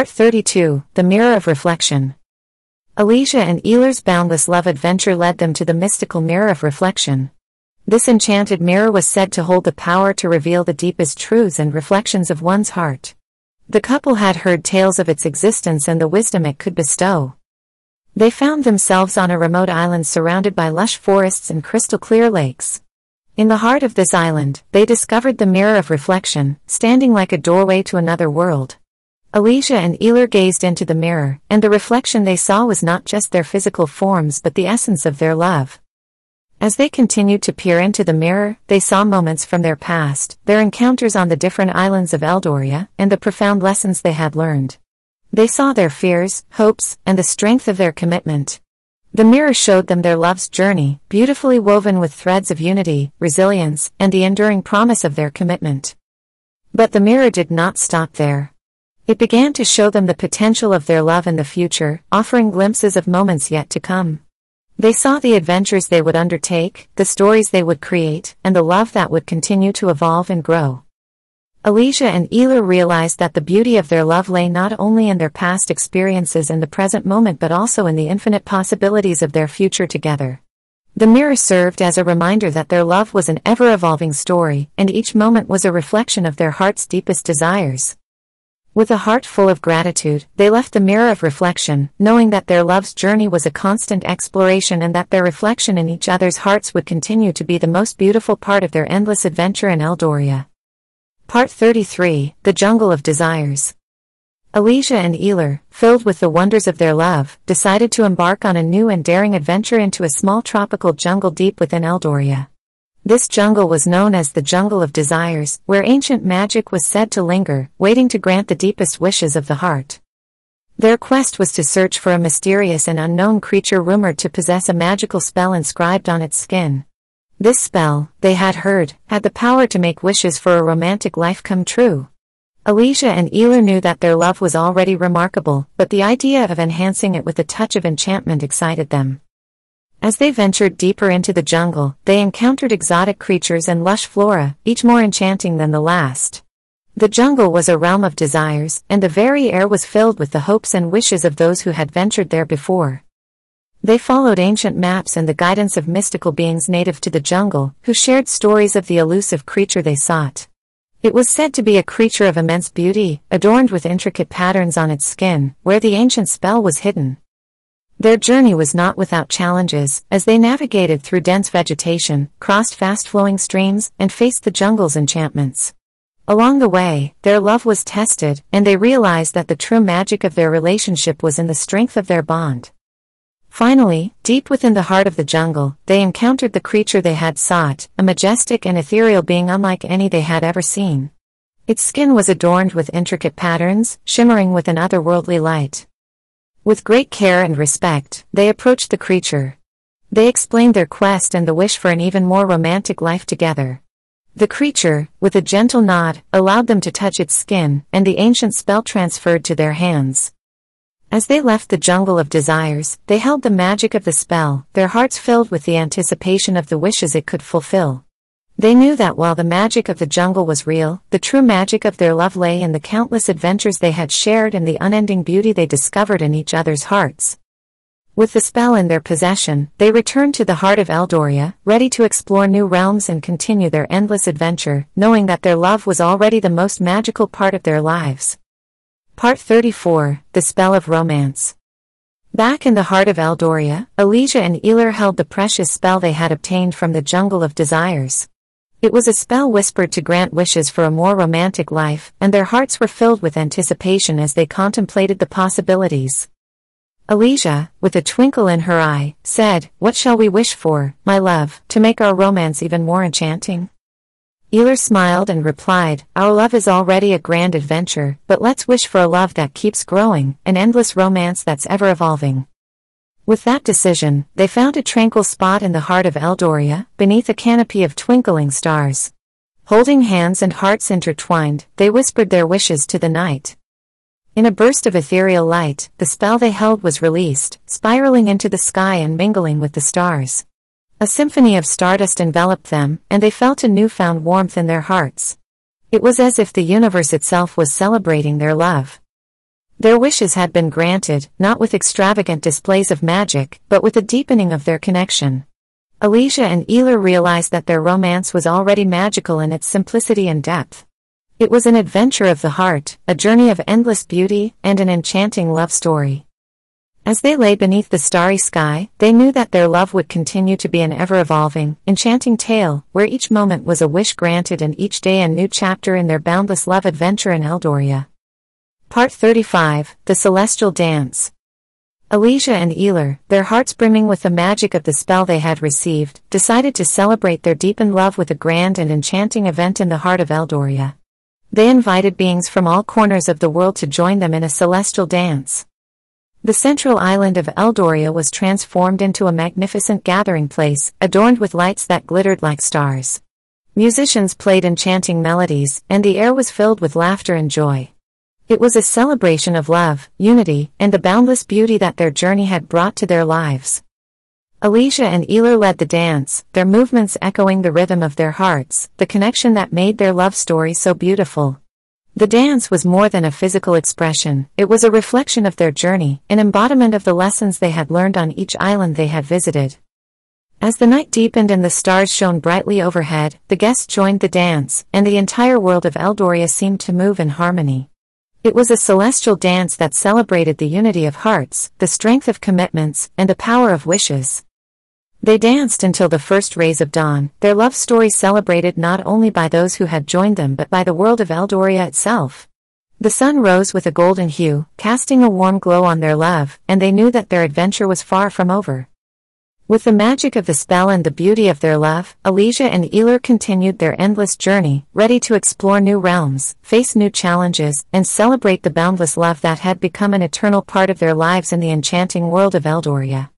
Part 32 The Mirror of Reflection. Elysia and Aelar's boundless love adventure led them to the mystical Mirror of Reflection. This enchanted mirror was said to hold the power to reveal the deepest truths and reflections of one's heart. The couple had heard tales of its existence and the wisdom it could bestow. They found themselves on a remote island surrounded by lush forests and crystal clear lakes. In the heart of this island, they discovered the mirror of reflection, standing like a doorway to another world. Elysia and Aelar gazed into the mirror, and the reflection they saw was not just their physical forms but the essence of their love. As they continued to peer into the mirror, they saw moments from their past, their encounters on the different islands of Eldoria, and the profound lessons they had learned. They saw their fears, hopes, and the strength of their commitment. The mirror showed them their love's journey, beautifully woven with threads of unity, resilience, and the enduring promise of their commitment. But the mirror did not stop there. It began to show them the potential of their love in the future, offering glimpses of moments yet to come. They saw the adventures they would undertake, the stories they would create, and the love that would continue to evolve and grow. Elysia and Aelar realized that the beauty of their love lay not only in their past experiences and the present moment but also in the infinite possibilities of their future together. The mirror served as a reminder that their love was an ever-evolving story, and each moment was a reflection of their heart's deepest desires. With a heart full of gratitude, they left the mirror of reflection, knowing that their love's journey was a constant exploration and that their reflection in each other's hearts would continue to be the most beautiful part of their endless adventure in Eldoria. Part 33 The Jungle of Desires. Elysia and Aelar, filled with the wonders of their love, decided to embark on a new and daring adventure into a small tropical jungle deep within Eldoria. This jungle was known as the Jungle of Desires, where ancient magic was said to linger, waiting to grant the deepest wishes of the heart. Their quest was to search for a mysterious and unknown creature rumored to possess a magical spell inscribed on its skin. This spell, they had heard, had the power to make wishes for a romantic life come true. Elysia and Aelar knew that their love was already remarkable, but the idea of enhancing it with a touch of enchantment excited them. As they ventured deeper into the jungle, they encountered exotic creatures and lush flora, each more enchanting than the last. The jungle was a realm of desires, and the very air was filled with the hopes and wishes of those who had ventured there before. They followed ancient maps and the guidance of mystical beings native to the jungle, who shared stories of the elusive creature they sought. It was said to be a creature of immense beauty, adorned with intricate patterns on its skin, where the ancient spell was hidden. Their journey was not without challenges, as they navigated through dense vegetation, crossed fast-flowing streams, and faced the jungle's enchantments. Along the way, their love was tested, and they realized that the true magic of their relationship was in the strength of their bond. Finally, deep within the heart of the jungle, they encountered the creature they had sought, a majestic and ethereal being unlike any they had ever seen. Its skin was adorned with intricate patterns, shimmering with an otherworldly light. With great care and respect, they approached the creature. They explained their quest and the wish for an even more romantic life together. The creature, with a gentle nod, allowed them to touch its skin, and the ancient spell transferred to their hands. As they left the jungle of desires, they held the magic of the spell, their hearts filled with the anticipation of the wishes it could fulfill. They knew that while the magic of the jungle was real, the true magic of their love lay in the countless adventures they had shared and the unending beauty they discovered in each other's hearts. With the spell in their possession, they returned to the heart of Eldoria, ready to explore new realms and continue their endless adventure, knowing that their love was already the most magical part of their lives. Part 34 The Spell of Romance. Back in the heart of Eldoria, Elysia and Aelar held the precious spell they had obtained from the Jungle of Desires. It was a spell whispered to grant wishes for a more romantic life, and their hearts were filled with anticipation as they contemplated the possibilities. Elysia, with a twinkle in her eye, said, What shall we wish for, my love, to make our romance even more enchanting? Aelar smiled and replied, Our love is already a grand adventure, but let's wish for a love that keeps growing, an endless romance that's ever evolving. With that decision, they found a tranquil spot in the heart of Eldoria, beneath a canopy of twinkling stars. Holding hands and hearts intertwined, they whispered their wishes to the night. In a burst of ethereal light, the spell they held was released, spiraling into the sky and mingling with the stars. A symphony of stardust enveloped them, and they felt a newfound warmth in their hearts. It was as if the universe itself was celebrating their love. Their wishes had been granted, not with extravagant displays of magic, but with a deepening of their connection. Elysia and Aelar realized that their romance was already magical in its simplicity and depth. It was an adventure of the heart, a journey of endless beauty, and an enchanting love story. As they lay beneath the starry sky, they knew that their love would continue to be an ever-evolving, enchanting tale, where each moment was a wish granted and each day a new chapter in their boundless love adventure in Eldoria. Part 35, The Celestial Dance. Elysia and Aelar, their hearts brimming with the magic of the spell they had received, decided to celebrate their deepened love with a grand and enchanting event in the heart of Eldoria. They invited beings from all corners of the world to join them in a celestial dance. The central island of Eldoria was transformed into a magnificent gathering place, adorned with lights that glittered like stars. Musicians played enchanting melodies, and the air was filled with laughter and joy. It was a celebration of love, unity, and the boundless beauty that their journey had brought to their lives. Elysia and Aelar led the dance, their movements echoing the rhythm of their hearts, the connection that made their love story so beautiful. The dance was more than a physical expression, it was a reflection of their journey, an embodiment of the lessons they had learned on each island they had visited. As the night deepened and the stars shone brightly overhead, the guests joined the dance, and the entire world of Eldoria seemed to move in harmony. It was a celestial dance that celebrated the unity of hearts, the strength of commitments, and the power of wishes. They danced until the first rays of dawn, their love story celebrated not only by those who had joined them but by the world of Eldoria itself. The sun rose with a golden hue, casting a warm glow on their love, and they knew that their adventure was far from over. With the magic of the spell and the beauty of their love, Elysia and Aelar continued their endless journey, ready to explore new realms, face new challenges, and celebrate the boundless love that had become an eternal part of their lives in the enchanting world of Eldoria.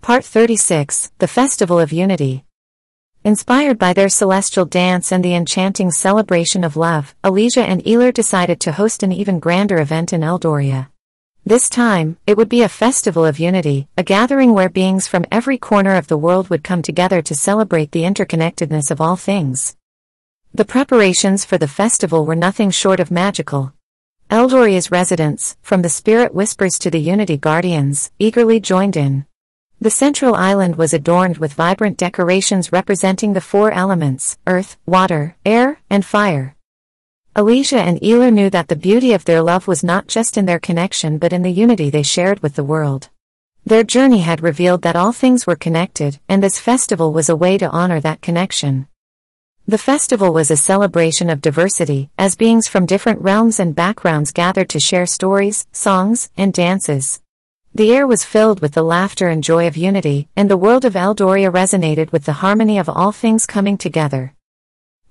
Part 36 The Festival of Unity. Inspired by their celestial dance and the enchanting celebration of love, Elysia and Aelar decided to host an even grander event in Eldoria. This time, it would be a festival of unity, a gathering where beings from every corner of the world would come together to celebrate the interconnectedness of all things. The preparations for the festival were nothing short of magical. Eldoria's residents, from the Spirit Whispers to the Unity Guardians, eagerly joined in. The central island was adorned with vibrant decorations representing the four elements, earth, water, air, and fire. Elysia and Aelar knew that the beauty of their love was not just in their connection but in the unity they shared with the world. Their journey had revealed that all things were connected, and this festival was a way to honor that connection. The festival was a celebration of diversity, as beings from different realms and backgrounds gathered to share stories, songs, and dances. The air was filled with the laughter and joy of unity, and the world of Eldoria resonated with the harmony of all things coming together.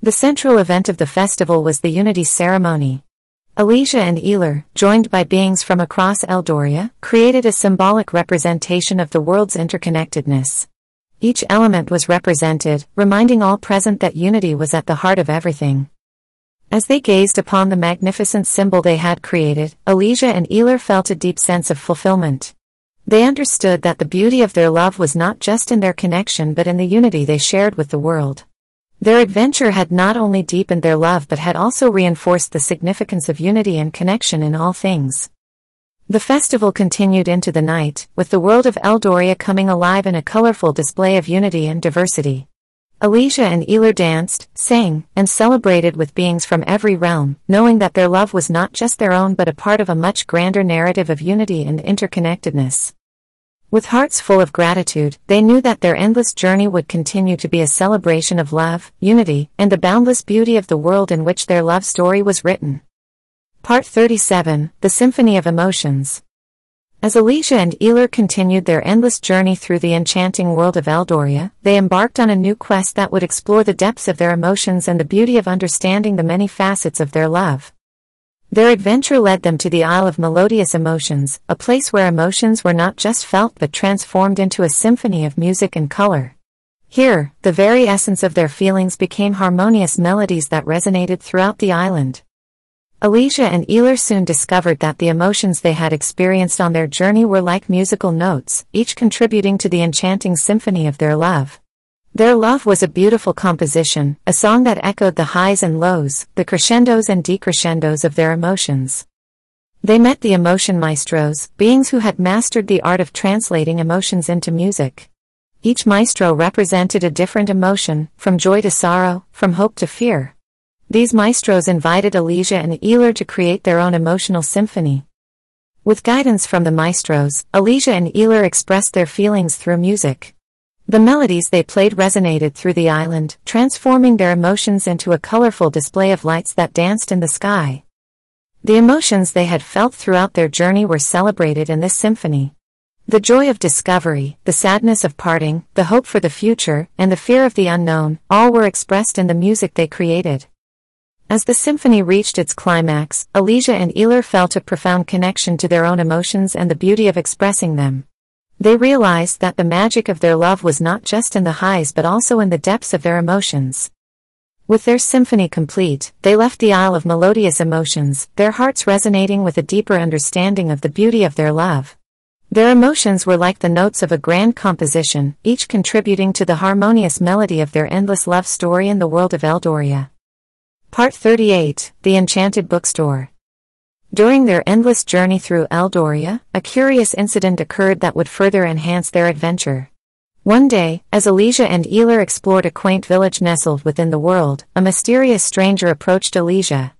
The central event of the festival was the Unity Ceremony. Elysia and Aelar, joined by beings from across Eldoria, created a symbolic representation of the world's interconnectedness. Each element was represented, reminding all present that unity was at the heart of everything. As they gazed upon the magnificent symbol they had created, Elysia and Aelar felt a deep sense of fulfillment. They understood that the beauty of their love was not just in their connection but in the unity they shared with the world. Their adventure had not only deepened their love but had also reinforced the significance of unity and connection in all things. The festival continued into the night, with the world of Eldoria coming alive in a colorful display of unity and diversity. Elysia and Aelar danced, sang, and celebrated with beings from every realm, knowing that their love was not just their own but a part of a much grander narrative of unity and interconnectedness. With hearts full of gratitude, they knew that their endless journey would continue to be a celebration of love, unity, and the boundless beauty of the world in which their love story was written. Part 37 The Symphony of Emotions as Elysia and Aelar continued their endless journey through the enchanting world of Eldoria, they embarked on a new quest that would explore the depths of their emotions and the beauty of understanding the many facets of their love. Their adventure led them to the Isle of Melodious Emotions, a place where emotions were not just felt but transformed into a symphony of music and color. Here, the very essence of their feelings became harmonious melodies that resonated throughout the island. Elysia and Aelar soon discovered that the emotions they had experienced on their journey were like musical notes, each contributing to the enchanting symphony of their love. Their love was a beautiful composition, a song that echoed the highs and lows, the crescendos and decrescendos of their emotions. They met the emotion maestros, beings who had mastered the art of translating emotions into music. Each maestro represented a different emotion, from joy to sorrow, from hope to fear. These maestros invited Elysia and Aelar to create their own emotional symphony. With guidance from the maestros, Elysia and Aelar expressed their feelings through music. The melodies they played resonated through the island, transforming their emotions into a colorful display of lights that danced in the sky. The emotions they had felt throughout their journey were celebrated in this symphony. The joy of discovery, the sadness of parting, the hope for the future, and the fear of the unknown, all were expressed in the music they created. As the symphony reached its climax, Elysia and Aelar felt a profound connection to their own emotions and the beauty of expressing them. They realized that the magic of their love was not just in the highs but also in the depths of their emotions. With their symphony complete, they left the Isle of Melodious Emotions, their hearts resonating with a deeper understanding of the beauty of their love. Their emotions were like the notes of a grand composition, each contributing to the harmonious melody of their endless love story in the world of Eldoria. Part 38 The Enchanted Bookstore During their endless journey through Eldoria, a curious incident occurred that would further enhance their adventure. One day, as Elysia and Aelar explored a quaint village nestled within the world, a mysterious stranger approached Elysia.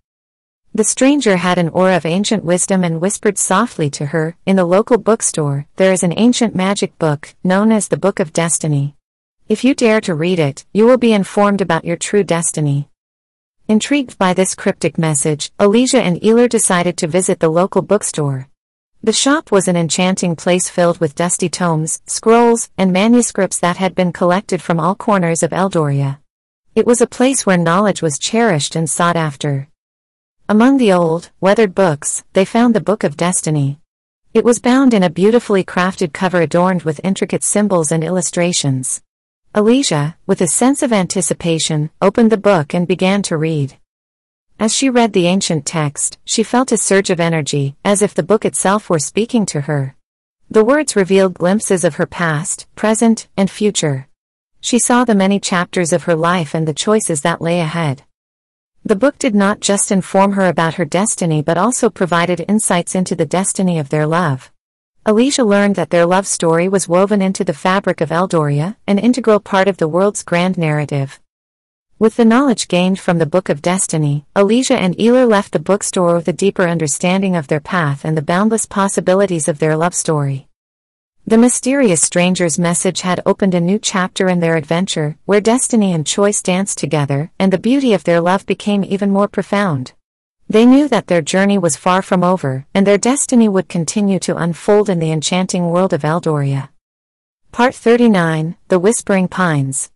The stranger had an aura of ancient wisdom and whispered softly to her, In the local bookstore, there is an ancient magic book, known as the Book of Destiny. If you dare to read it, you will be informed about your true destiny. Intrigued by this cryptic message, Elysia and Aelar decided to visit the local bookstore. The shop was an enchanting place filled with dusty tomes, scrolls, and manuscripts that had been collected from all corners of Eldoria. It was a place where knowledge was cherished and sought after. Among the old, weathered books, they found the Book of Destiny. It was bound in a beautifully crafted cover adorned with intricate symbols and illustrations. Elysia, with a sense of anticipation, opened the book and began to read. As she read the ancient text, she felt a surge of energy, as if the book itself were speaking to her. The words revealed glimpses of her past, present, and future. She saw the many chapters of her life and the choices that lay ahead. The book did not just inform her about her destiny but also provided insights into the destiny of their love. Elysia learned that their love story was woven into the fabric of Eldoria, an integral part of the world's grand narrative. With the knowledge gained from the Book of Destiny, Elysia and Aelar left the bookstore with a deeper understanding of their path and the boundless possibilities of their love story. The mysterious stranger's message had opened a new chapter in their adventure, where destiny and choice danced together, and the beauty of their love became even more profound. They knew that their journey was far from over, and their destiny would continue to unfold in the enchanting world of Eldoria. Part 39 The Whispering Pines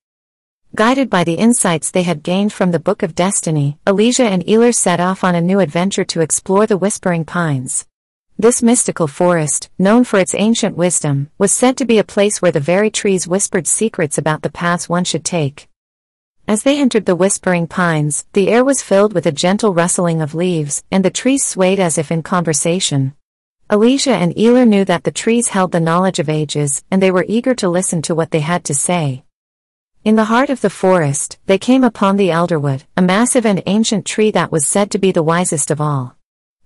Guided by the insights they had gained from the Book of Destiny, Elysia and Aelar set off on a new adventure to explore the Whispering Pines. This mystical forest, known for its ancient wisdom, was said to be a place where the very trees whispered secrets about the paths one should take. As they entered the Whispering Pines, the air was filled with a gentle rustling of leaves, and the trees swayed as if in conversation. Elysia and Aelar knew that the trees held the knowledge of ages, and they were eager to listen to what they had to say. In the heart of the forest, they came upon the elderwood, a massive and ancient tree that was said to be the wisest of all.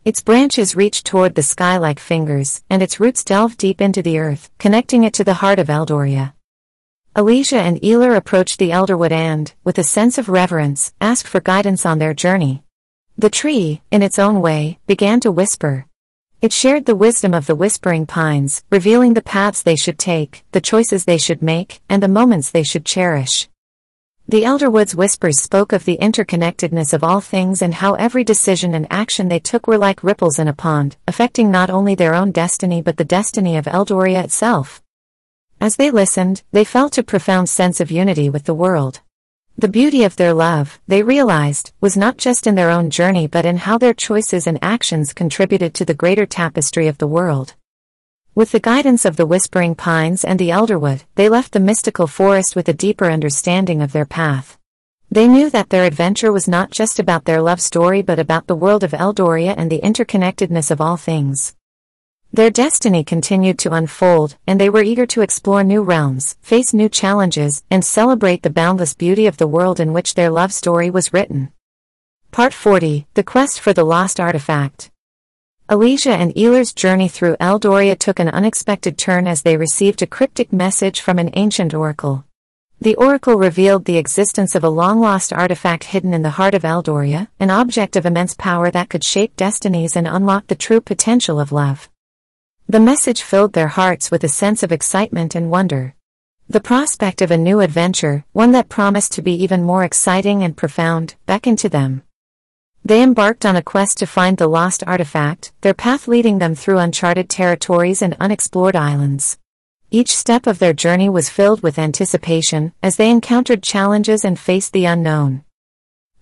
Its branches reached toward the sky like fingers, and its roots delved deep into the earth, connecting it to the heart of Eldoria. Elysia and Aelar approached the elderwood and, with a sense of reverence, asked for guidance on their journey. The tree, in its own way, began to whisper, it shared the wisdom of the whispering pines, revealing the paths they should take, the choices they should make, and the moments they should cherish. The Elderwood's whispers spoke of the interconnectedness of all things and how every decision and action they took were like ripples in a pond, affecting not only their own destiny but the destiny of Eldoria itself. As they listened, they felt a profound sense of unity with the world. The beauty of their love, they realized, was not just in their own journey but in how their choices and actions contributed to the greater tapestry of the world. With the guidance of the whispering pines and the elderwood, they left the mystical forest with a deeper understanding of their path. They knew that their adventure was not just about their love story but about the world of Eldoria and the interconnectedness of all things. Their destiny continued to unfold, and they were eager to explore new realms, face new challenges, and celebrate the boundless beauty of the world in which their love story was written. Part 40 The Quest for the Lost Artifact Elysia and Aelar's journey through Eldoria took an unexpected turn as they received a cryptic message from an ancient oracle. The oracle revealed the existence of a long-lost artifact hidden in the heart of Eldoria, an object of immense power that could shape destinies and unlock the true potential of love. The message filled their hearts with a sense of excitement and wonder. The prospect of a new adventure, one that promised to be even more exciting and profound, beckoned to them. They embarked on a quest to find the lost artifact, their path leading them through uncharted territories and unexplored islands. Each step of their journey was filled with anticipation, as they encountered challenges and faced the unknown.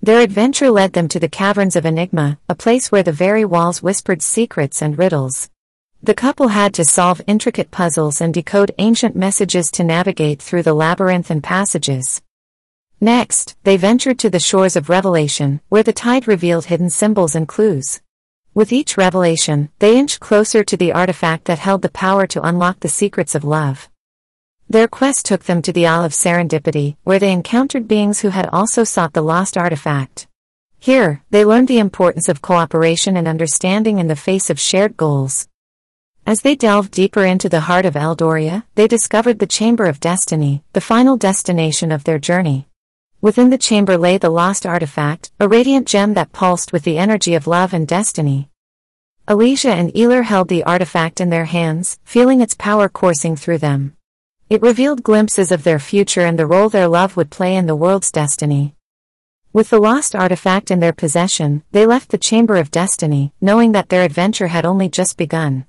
Their adventure led them to the caverns of Enigma, a place where the very walls whispered secrets and riddles. The couple had to solve intricate puzzles and decode ancient messages to navigate through the labyrinth and passages. Next, they ventured to the shores of Revelation, where the tide revealed hidden symbols and clues. With each revelation, they inched closer to the artifact that held the power to unlock the secrets of love. Their quest took them to the Isle of Serendipity, where they encountered beings who had also sought the lost artifact. Here, they learned the importance of cooperation and understanding in the face of shared goals. As they delved deeper into the heart of Eldoria, they discovered the Chamber of Destiny, the final destination of their journey. Within the chamber lay the lost artifact, a radiant gem that pulsed with the energy of love and destiny. Elysia and Aelar held the artifact in their hands, feeling its power coursing through them. It revealed glimpses of their future and the role their love would play in the world's destiny. With the lost artifact in their possession, they left the Chamber of Destiny, knowing that their adventure had only just begun.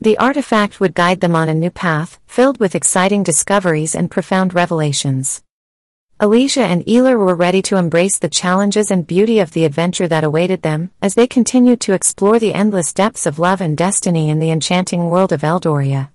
The artifact would guide them on a new path, filled with exciting discoveries and profound revelations. Elysia and Aelar were ready to embrace the challenges and beauty of the adventure that awaited them, as they continued to explore the endless depths of love and destiny in the enchanting world of Eldoria.